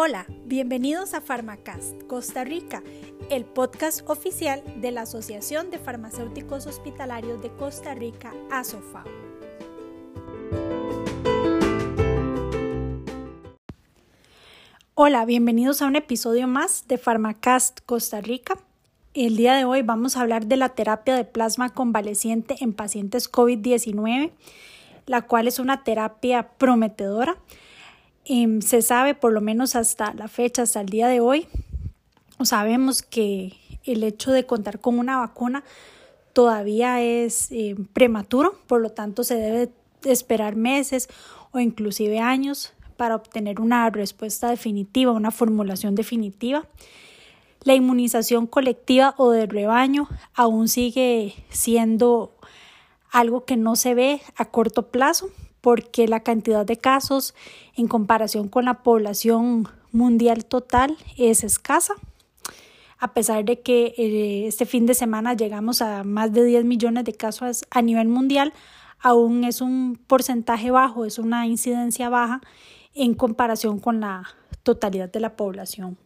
Hola, bienvenidos a Pharmacast Costa Rica, el podcast oficial de la Asociación de Farmacéuticos Hospitalarios de Costa Rica, ASOFA. Hola, bienvenidos a un episodio más de Pharmacast Costa Rica. El día de hoy vamos a hablar de la terapia de plasma convaleciente en pacientes COVID-19, la cual es una terapia prometedora Em, se sabe, por lo menos hasta la fecha, hasta el día de hoy, sabemos que el hecho de contar con una vacuna todavía es em, prematuro, por lo tanto se debe esperar meses o inclusive años para obtener una respuesta definitiva, una formulación definitiva. La inmunización colectiva o de rebaño aún sigue siendo algo que no se ve a corto plazo, porque la cantidad de casos en comparación con la población mundial total es escasa. A pesar de que eh, este fin de semana llegamos a más de 10 millones de casos a nivel mundial, aún es un porcentaje bajo, es una incidencia baja en comparación con la totalidad de la población.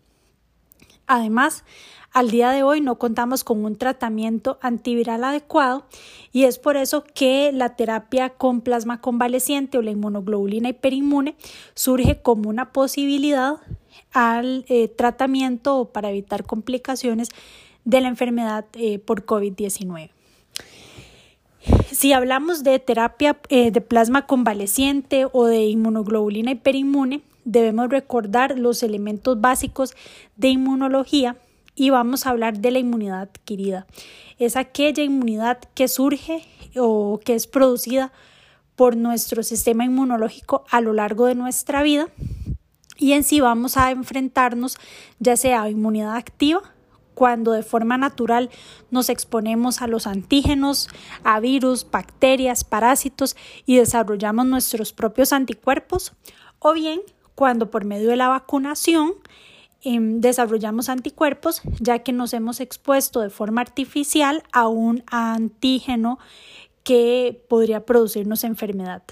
Además, al día de hoy no contamos con un tratamiento antiviral adecuado y es por eso que la terapia con plasma convaleciente o la inmunoglobulina hiperinmune surge como una posibilidad al eh, tratamiento para evitar complicaciones de la enfermedad eh, por COVID-19. Si hablamos de terapia eh, de plasma convaleciente o de inmunoglobulina hiperinmune, debemos recordar los elementos básicos de inmunología y vamos a hablar de la inmunidad adquirida. Es aquella inmunidad que surge o que es producida por nuestro sistema inmunológico a lo largo de nuestra vida y en sí vamos a enfrentarnos ya sea a inmunidad activa cuando de forma natural nos exponemos a los antígenos, a virus, bacterias, parásitos y desarrollamos nuestros propios anticuerpos o bien cuando por medio de la vacunación Em, desarrollamos anticuerpos ya que nos hemos expuesto de forma artificial a un antígeno que podría producirnos enfermedad.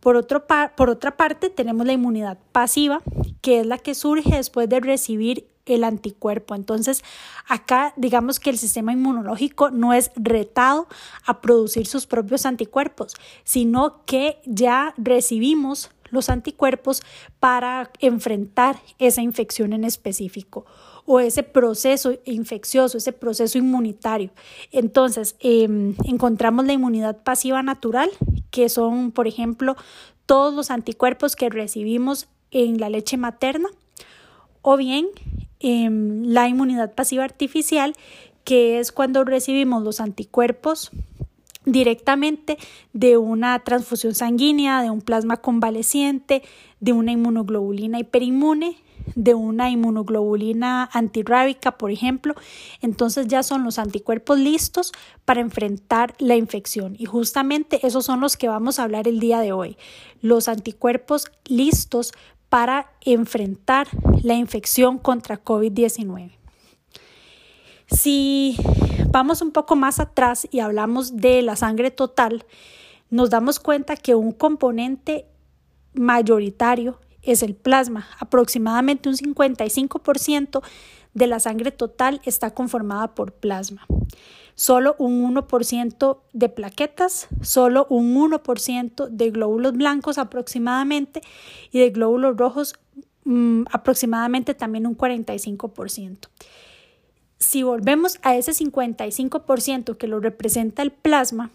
Por, otro por otra parte, tenemos la inmunidad pasiva, que es la que surge después de recibir el anticuerpo. Entonces, acá digamos que el sistema inmunológico no es retado a producir sus propios anticuerpos, sino que ya recibimos los anticuerpos para enfrentar esa infección en específico o ese proceso infeccioso, ese proceso inmunitario. Entonces, em, encontramos la inmunidad pasiva natural, que son, por ejemplo, todos los anticuerpos que recibimos en la leche materna, o bien em, la inmunidad pasiva artificial, que es cuando recibimos los anticuerpos directamente de una transfusión sanguínea, de un plasma convaleciente, de una inmunoglobulina hiperinmune, de una inmunoglobulina antirrábica, por ejemplo, entonces ya son los anticuerpos listos para enfrentar la infección. Y justamente esos son los que vamos a hablar el día de hoy, los anticuerpos listos para enfrentar la infección contra COVID-19. Si vamos un poco más atrás y hablamos de la sangre total, nos damos cuenta que un componente mayoritario es el plasma. Aproximadamente un 55% de la sangre total está conformada por plasma. Solo un 1% de plaquetas, solo un 1% de glóbulos blancos aproximadamente y de glóbulos rojos mm, aproximadamente también un 45% si volvemos a ese 55% que lo representa el plasma,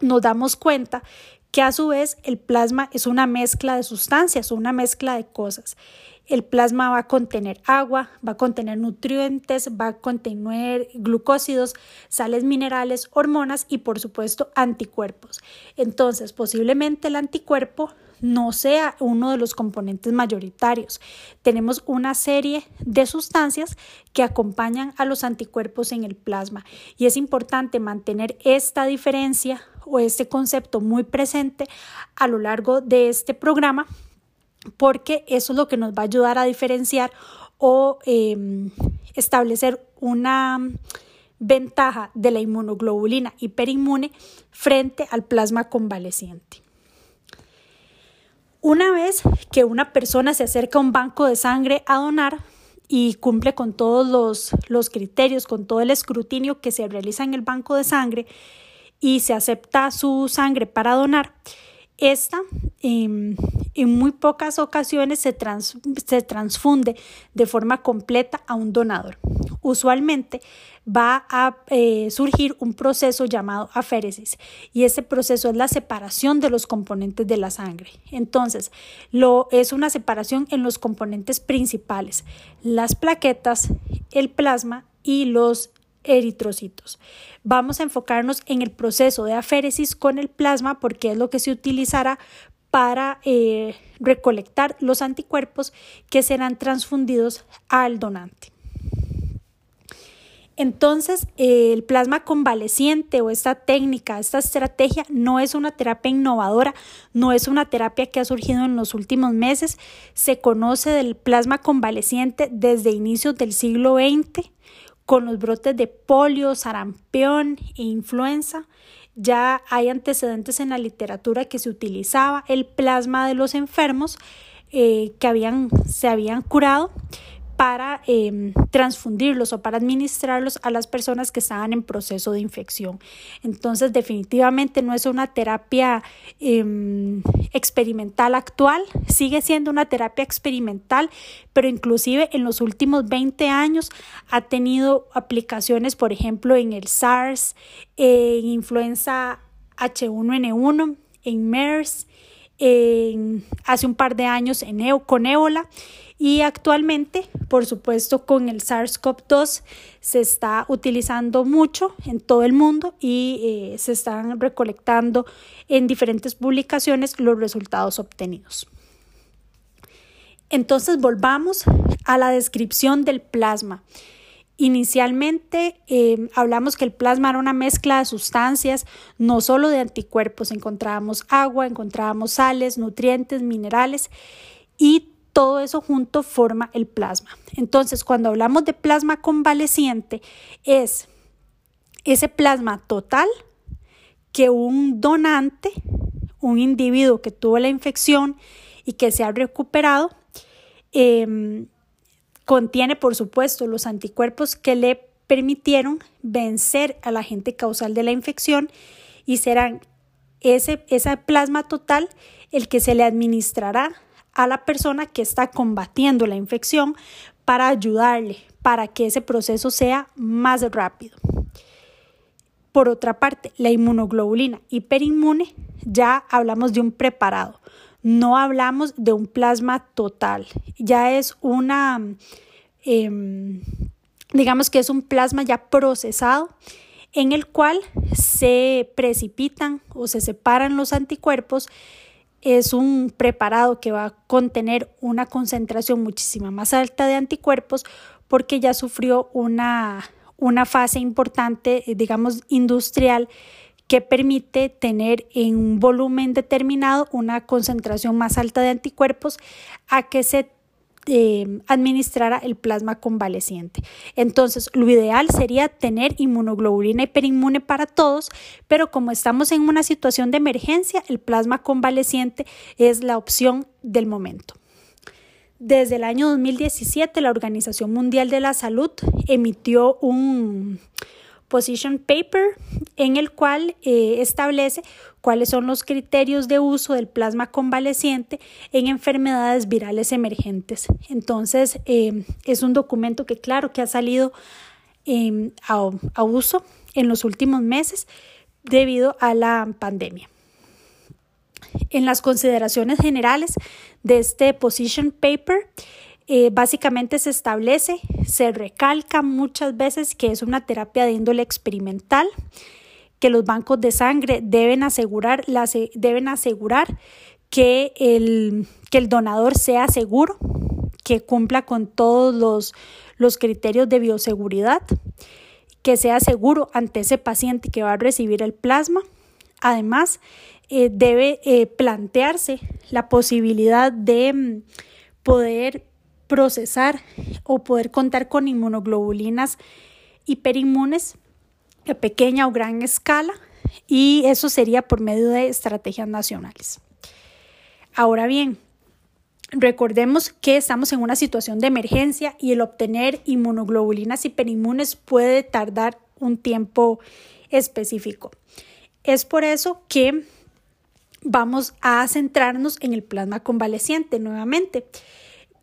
nos damos cuenta que a su vez el plasma es una mezcla de sustancias, una mezcla de cosas. El plasma va a contener agua, va a contener nutrientes, va a contener glucósidos, sales minerales, hormonas y por supuesto anticuerpos. Entonces, posiblemente el anticuerpo no sea uno de los componentes mayoritarios. Tenemos una serie de sustancias que acompañan a los anticuerpos en el plasma y es importante mantener esta diferencia o este concepto muy presente a lo largo de este programa porque eso es lo que nos va a ayudar a diferenciar o em, establecer una ventaja de la inmunoglobulina hiperinmune frente al plasma convaleciente. Una vez que una persona se acerca a un banco de sangre a donar y cumple con todos los, los criterios, con todo el escrutinio que se realiza en el banco de sangre y se acepta su sangre para donar, esta em, en muy pocas ocasiones se, se, transfunde de forma completa a un donador. Usualmente va a eh, surgir un proceso llamado aféresis y ese proceso es la separación de los componentes de la sangre. Entonces, lo, es una separación en los componentes principales, las plaquetas, el plasma y los eritrocitos. Vamos a enfocarnos en el proceso de aféresis con el plasma porque es lo que se utilizará para eh, recolectar los anticuerpos que serán transfundidos al donante. Entonces, el plasma convaleciente o esta técnica, esta estrategia no es una terapia innovadora, no es una terapia que ha surgido en los últimos meses. Se conoce del plasma convaleciente desde inicios del siglo XX con los brotes de polio, sarampión e influenza. Ya hay antecedentes en la literatura que se utilizaba el plasma de los enfermos eh, que habían, se habían curado para em, transfundirlos o para administrarlos a las personas que estaban en proceso de infección. Entonces, definitivamente no es una terapia em, experimental actual, sigue siendo una terapia experimental, pero inclusive en los últimos 20 años ha tenido aplicaciones, por ejemplo, en el SARS, en influenza H1N1, en MERS, hace un par de años en, con ébola y actualmente, por supuesto, con el SARS-CoV-2 se está utilizando mucho en todo el mundo y eh, se están recolectando en diferentes publicaciones los resultados obtenidos. Entonces volvamos a la descripción del plasma. Inicialmente eh, hablamos que el plasma era una mezcla de sustancias, no solo de anticuerpos, encontrábamos agua, encontrábamos sales, nutrientes, minerales y todo eso junto forma el plasma. Entonces, cuando hablamos de plasma convaleciente, es ese plasma total que un donante, un individuo que tuvo la infección y que se ha recuperado, em, contiene, por supuesto, los anticuerpos que le permitieron vencer al agente causal de la infección y serán ese, ese plasma total el que se le administrará a la persona que está combatiendo la infección para ayudarle, para que ese proceso sea más rápido. Por otra parte, la inmunoglobulina hiperinmune ya hablamos de un preparado, no hablamos de un plasma total, ya es una, em, digamos que es un plasma ya procesado en el cual se precipitan o se separan los anticuerpos. Es un preparado que va a contener una concentración muchísima más alta de anticuerpos porque ya sufrió una, una fase importante, digamos, industrial que permite tener en un volumen determinado una concentración más alta de anticuerpos a que se eh, administrara el plasma convaleciente. Entonces, lo ideal sería tener inmunoglobulina hiperinmune para todos, pero como estamos en una situación de emergencia, el plasma convaleciente es la opción del momento. Desde el año 2017, la Organización Mundial de la Salud emitió un position paper en el cual eh, establece cuáles son los criterios de uso del plasma convaleciente en enfermedades virales emergentes. Entonces, eh, es un documento que claro que ha salido em, a uso en los últimos meses debido a la pandemia. En las consideraciones generales de este position paper, eh, básicamente se establece, se recalca muchas veces que es una terapia de índole experimental, que los bancos de sangre deben asegurar, deben asegurar que el, que el donador sea seguro, que cumpla con todos los, criterios de bioseguridad, que sea seguro ante ese paciente que va a recibir el plasma. Además, eh, debe eh, plantearse la posibilidad de mm, poder procesar o poder contar con inmunoglobulinas hiperinmunes de pequeña o gran escala y eso sería por medio de estrategias nacionales. Ahora bien, recordemos que estamos en una situación de emergencia y el obtener inmunoglobulinas hiperinmunes puede tardar un tiempo específico. Es por eso que vamos a centrarnos en el plasma convaleciente nuevamente.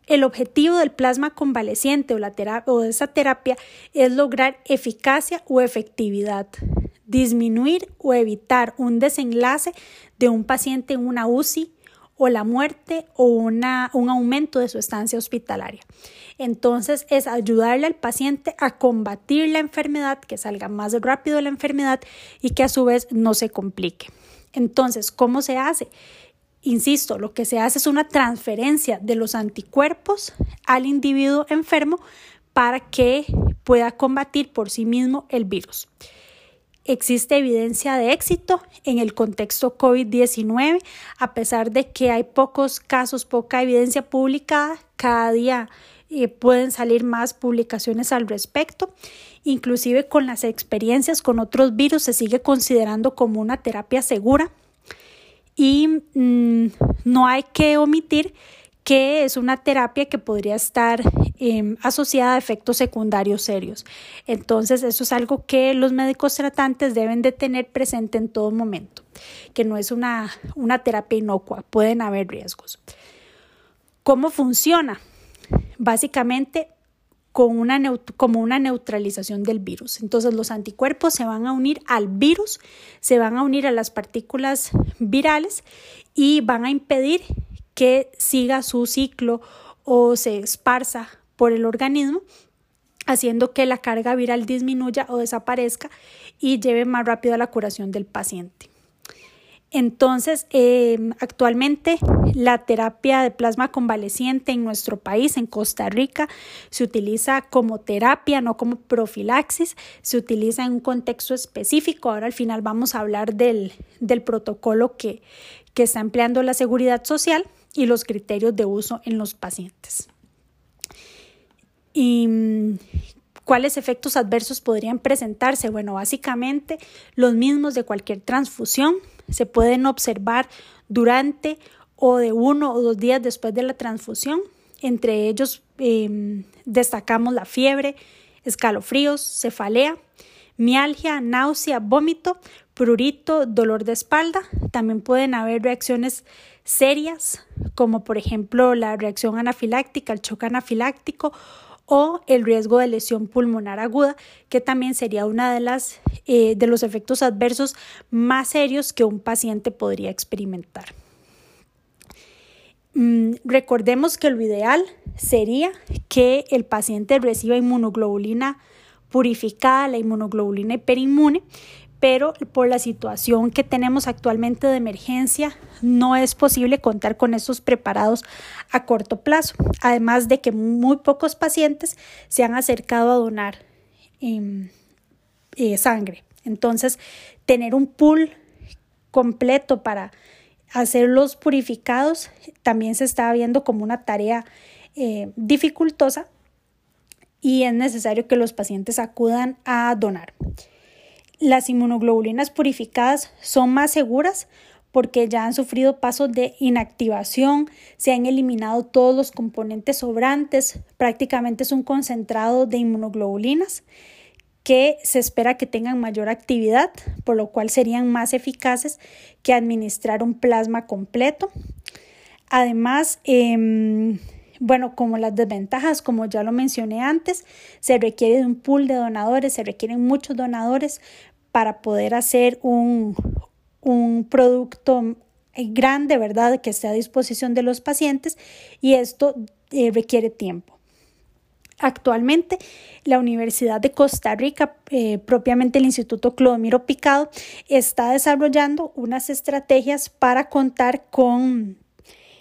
El objetivo del plasma convaleciente o, de esa terapia es lograr eficacia o efectividad, disminuir o evitar un desenlace de un paciente en una UCI o la muerte o una, un aumento de su estancia hospitalaria. Entonces es ayudarle al paciente a combatir la enfermedad, que salga más rápido la enfermedad y que a su vez no se complique. Entonces, ¿cómo se hace? Insisto, lo que se hace es una transferencia de los anticuerpos al individuo enfermo para que pueda combatir por sí mismo el virus. Existe evidencia de éxito en el contexto COVID-19, a pesar de que hay pocos casos, poca evidencia publicada, cada día eh, pueden salir más publicaciones al respecto. Inclusive con las experiencias con otros virus se sigue considerando como una terapia segura y mm, no hay que omitir que es una terapia que podría estar em, asociada a efectos secundarios serios. Entonces, eso es algo que los médicos tratantes deben de tener presente en todo momento, que no es una, una terapia inocua, pueden haber riesgos. ¿Cómo funciona? Básicamente con una como una neutralización del virus. Entonces los anticuerpos se van a unir al virus, se van a unir a las partículas virales y van a impedir que siga su ciclo o se esparza por el organismo, haciendo que la carga viral disminuya o desaparezca y lleve más rápido a la curación del paciente. Entonces, em, actualmente la terapia de plasma convaleciente en nuestro país, en Costa Rica, se utiliza como terapia, no como profilaxis, se utiliza en un contexto específico. Ahora al final vamos a hablar del, protocolo que, que está empleando la seguridad social y los criterios de uso en los pacientes. ¿Y mm, cuáles efectos adversos podrían presentarse? Bueno, básicamente los mismos de cualquier transfusión se pueden observar durante o de uno o dos días después de la transfusión. Entre ellos em, destacamos la fiebre, escalofríos, cefalea, mialgia, náusea, vómito, prurito, dolor de espalda. También pueden haber reacciones serias, como por ejemplo la reacción anafiláctica, el choque anafiláctico o el riesgo de lesión pulmonar aguda, que también sería una de eh, de los efectos adversos más serios que un paciente podría experimentar. Mm, recordemos que lo ideal sería que el paciente reciba inmunoglobulina purificada, la inmunoglobulina hiperinmune, pero por la situación que tenemos actualmente de emergencia no es posible contar con estos preparados a corto plazo, además de que muy pocos pacientes se han acercado a donar em, eh, sangre. Entonces, tener un pool completo para hacerlos purificados también se está viendo como una tarea eh, dificultosa y es necesario que los pacientes acudan a donar. Las inmunoglobulinas purificadas son más seguras porque ya han sufrido pasos de inactivación, se han eliminado todos los componentes sobrantes, prácticamente es un concentrado de inmunoglobulinas que se espera que tengan mayor actividad, por lo cual serían más eficaces que administrar un plasma completo. Además, em, bueno, como las desventajas, como ya lo mencioné antes, se requiere de un pool de donadores, se requieren muchos donadores para poder hacer un, producto grande, ¿verdad?, que esté a disposición de los pacientes y esto eh, requiere tiempo. Actualmente, la Universidad de Costa Rica, eh, propiamente el Instituto Clodomiro Picado, está desarrollando unas estrategias para contar con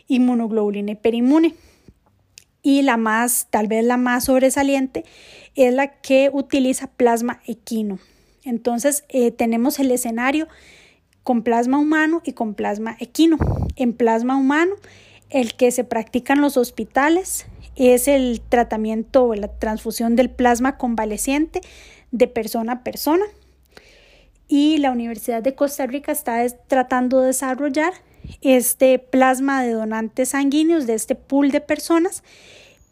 inmunoglobulina hiperinmune y la más, tal vez la más sobresaliente, es la que utiliza plasma equino. Entonces eh, tenemos el escenario con plasma humano y con plasma equino. En plasma humano, el que se practica en los hospitales es el tratamiento o la transfusión del plasma convaleciente de persona a persona. Y la Universidad de Costa Rica está tratando de desarrollar este plasma de donantes sanguíneos de este pool de personas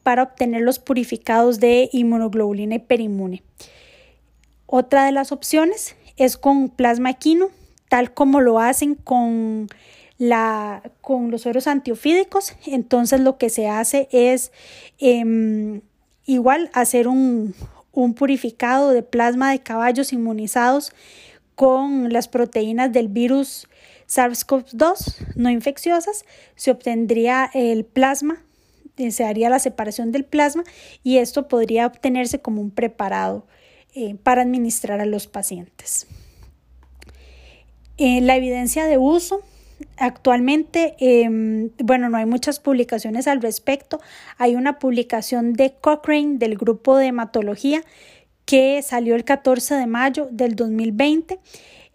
para obtener los purificados de inmunoglobulina hiperinmune. Otra de las opciones es con plasma equino, tal como lo hacen con, la, con los sueros antiofídicos. Entonces lo que se hace es em, igual hacer un, un purificado de plasma de caballos inmunizados con las proteínas del virus SARS-CoV-2 no infecciosas, se obtendría el plasma, eh, se haría la separación del plasma y esto podría obtenerse como un preparado eh, para administrar a los pacientes. Eh, la evidencia de uso Actualmente, em, bueno, no hay muchas publicaciones al respecto. Hay una publicación de Cochrane del grupo de hematología que salió el 14 de mayo del 2020,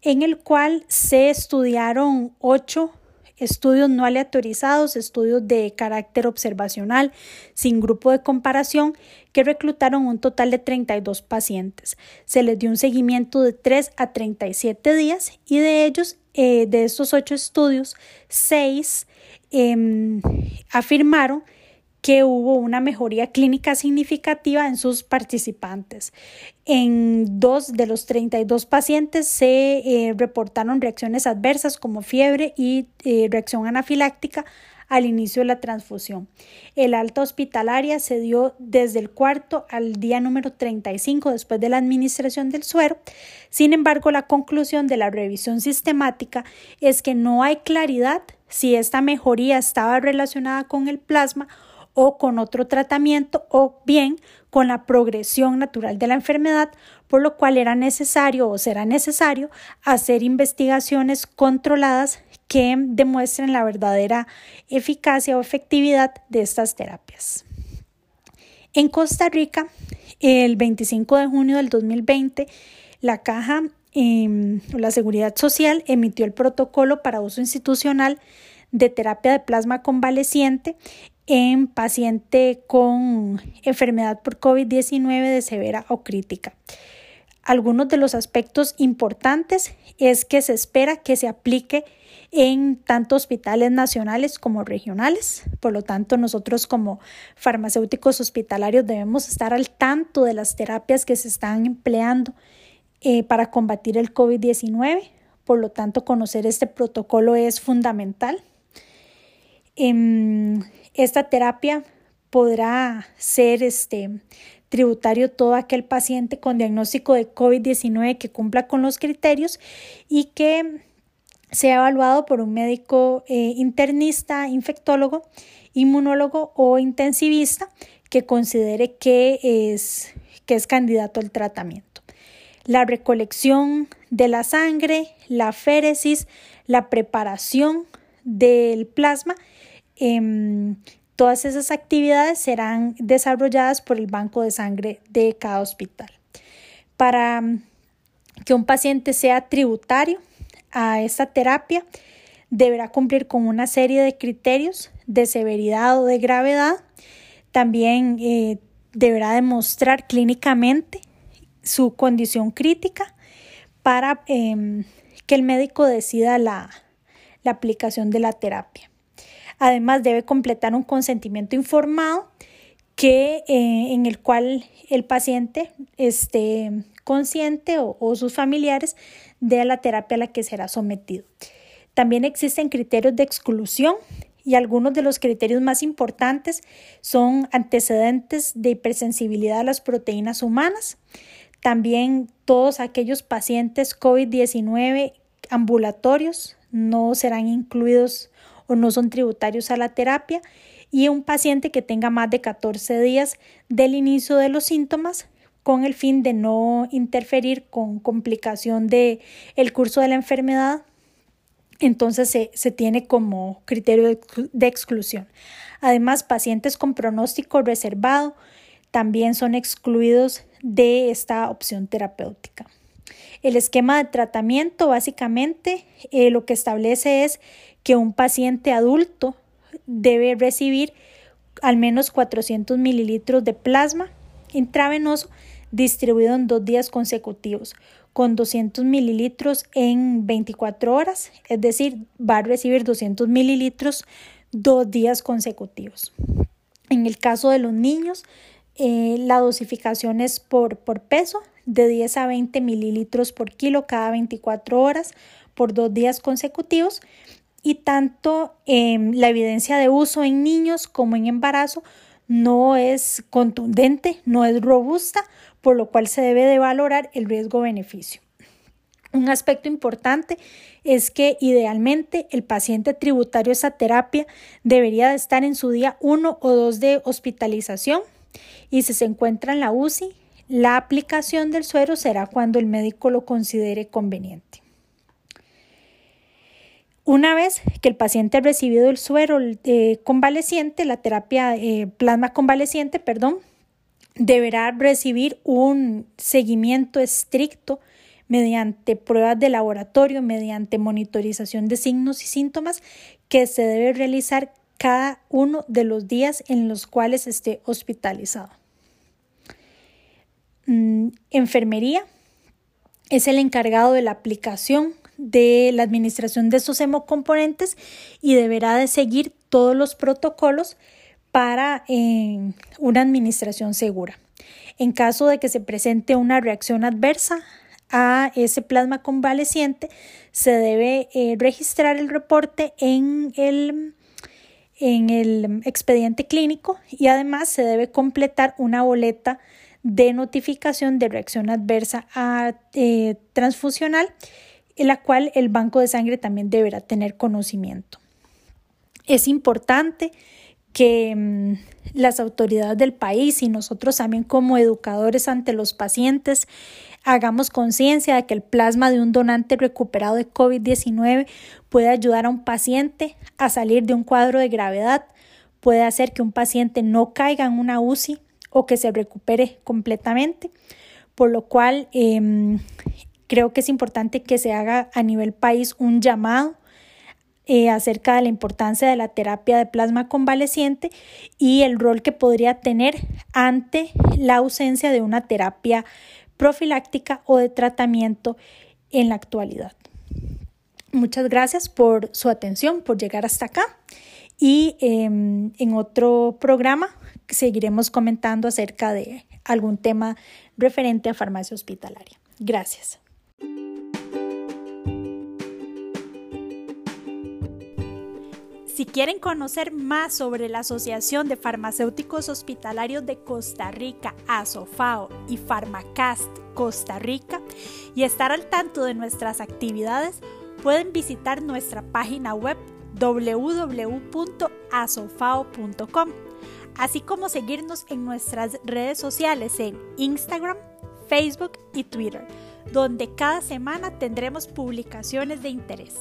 en el cual se estudiaron ocho estudios no aleatorizados, estudios de carácter observacional, sin grupo de comparación, que reclutaron un total de 32 pacientes. Se les dio un seguimiento de 3 a 37 días y de ellos, eh, de estos ocho estudios, 6 em, afirmaron que hubo una mejoría clínica significativa en sus participantes. En dos de los 32 pacientes se eh, reportaron reacciones adversas como fiebre y eh, reacción anafiláctica al inicio de la transfusión. El alta hospitalaria se dio desde el cuarto al día número 35 después de la administración del suero. Sin embargo, la conclusión de la revisión sistemática es que no hay claridad si esta mejoría estaba relacionada con el plasma o con otro tratamiento o bien con la progresión natural de la enfermedad, por lo cual era necesario o será necesario hacer investigaciones controladas que demuestren la verdadera eficacia o efectividad de estas terapias. En Costa Rica, el 25 de junio del 2020, la Caja eh, la Seguridad Social emitió el protocolo para uso institucional de terapia de plasma convaleciente en paciente con enfermedad por COVID-19 de severa o crítica. Algunos de los aspectos importantes es que se espera que se aplique en tanto hospitales nacionales como regionales. Por lo tanto, nosotros como farmacéuticos hospitalarios debemos estar al tanto de las terapias que se están empleando eh, para combatir el COVID-19. Por lo tanto, conocer este protocolo es fundamental. Em, esta terapia podrá ser este, tributario todo aquel paciente con diagnóstico de COVID-19 que cumpla con los criterios y que sea evaluado por un médico eh, internista, infectólogo, inmunólogo o intensivista que considere que es, que es candidato al tratamiento. La recolección de la sangre, la féresis, la preparación del plasma Em, todas esas actividades serán desarrolladas por el banco de sangre de cada hospital. Para mm, que un paciente sea tributario a esta terapia, deberá cumplir con una serie de criterios de severidad o de gravedad. También eh, deberá demostrar clínicamente su condición crítica para em, que el médico decida la aplicación de la terapia. Además, debe completar un consentimiento informado que, eh, en el cual el paciente esté consciente o, o sus familiares de la terapia a la que será sometido. También existen criterios de exclusión y algunos de los criterios más importantes son antecedentes de hipersensibilidad a las proteínas humanas, también todos aquellos pacientes COVID-19 ambulatorios no serán incluidos o no son tributarios a la terapia y un paciente que tenga más de 14 días del inicio de los síntomas con el fin de no interferir con complicación de el curso de la enfermedad entonces se, se tiene como criterio de, exclusión. Además, pacientes con pronóstico reservado también son excluidos de esta opción terapéutica. El esquema de tratamiento básicamente eh, lo que establece es que un paciente adulto debe recibir al menos 400 mililitros de plasma intravenoso distribuido en dos días consecutivos, con 200 mililitros en 24 horas, es decir, va a recibir 200 mililitros dos días consecutivos. En el caso de los niños, eh, la dosificación es por, peso, de 10 a 20 mililitros por kilo cada 24 horas por dos días consecutivos y tanto em, la evidencia de uso en niños como en embarazo no es contundente, no es robusta, por lo cual se debe de valorar el riesgo-beneficio. Un aspecto importante es que idealmente el paciente tributario a esa terapia debería de estar en su día 1 o 2 de hospitalización y si se encuentra en la UCI, la aplicación del suero será cuando el médico lo considere conveniente. Una vez que el paciente ha recibido el suero eh, convaleciente, la terapia eh, plasma convaleciente, perdón, deberá recibir un seguimiento estricto mediante pruebas de laboratorio, mediante monitorización de signos y síntomas que se debe realizar cada uno de los días en los cuales esté hospitalizado. Mm, enfermería es el encargado de la aplicación de la administración de estos hemocomponentes y deberá de seguir todos los protocolos para eh, una administración segura. En caso de que se presente una reacción adversa a ese plasma convaleciente, se debe eh, registrar el reporte en el, en el expediente clínico y además se debe completar una boleta de notificación de reacción adversa a, eh, transfusional en la cual el banco de sangre también deberá tener conocimiento. Es importante que mm, las autoridades del país y nosotros también como educadores ante los pacientes hagamos conciencia de que el plasma de un donante recuperado de COVID-19 puede ayudar a un paciente a salir de un cuadro de gravedad, puede hacer que un paciente no caiga en una UCI o que se recupere completamente, por lo cual em, Creo que es importante que se haga a nivel país un llamado eh, acerca de la importancia de la terapia de plasma convaleciente y el rol que podría tener ante la ausencia de una terapia profiláctica o de tratamiento en la actualidad. Muchas gracias por su atención, por llegar hasta acá y em, en otro programa seguiremos comentando acerca de algún tema referente a farmacia hospitalaria. Gracias. Si quieren conocer más sobre la Asociación de Farmacéuticos Hospitalarios de Costa Rica, ASOFAO y Farmacast Costa Rica y estar al tanto de nuestras actividades, pueden visitar nuestra página web www.asofao.com, así como seguirnos en nuestras redes sociales en Instagram, Facebook y Twitter, donde cada semana tendremos publicaciones de interés.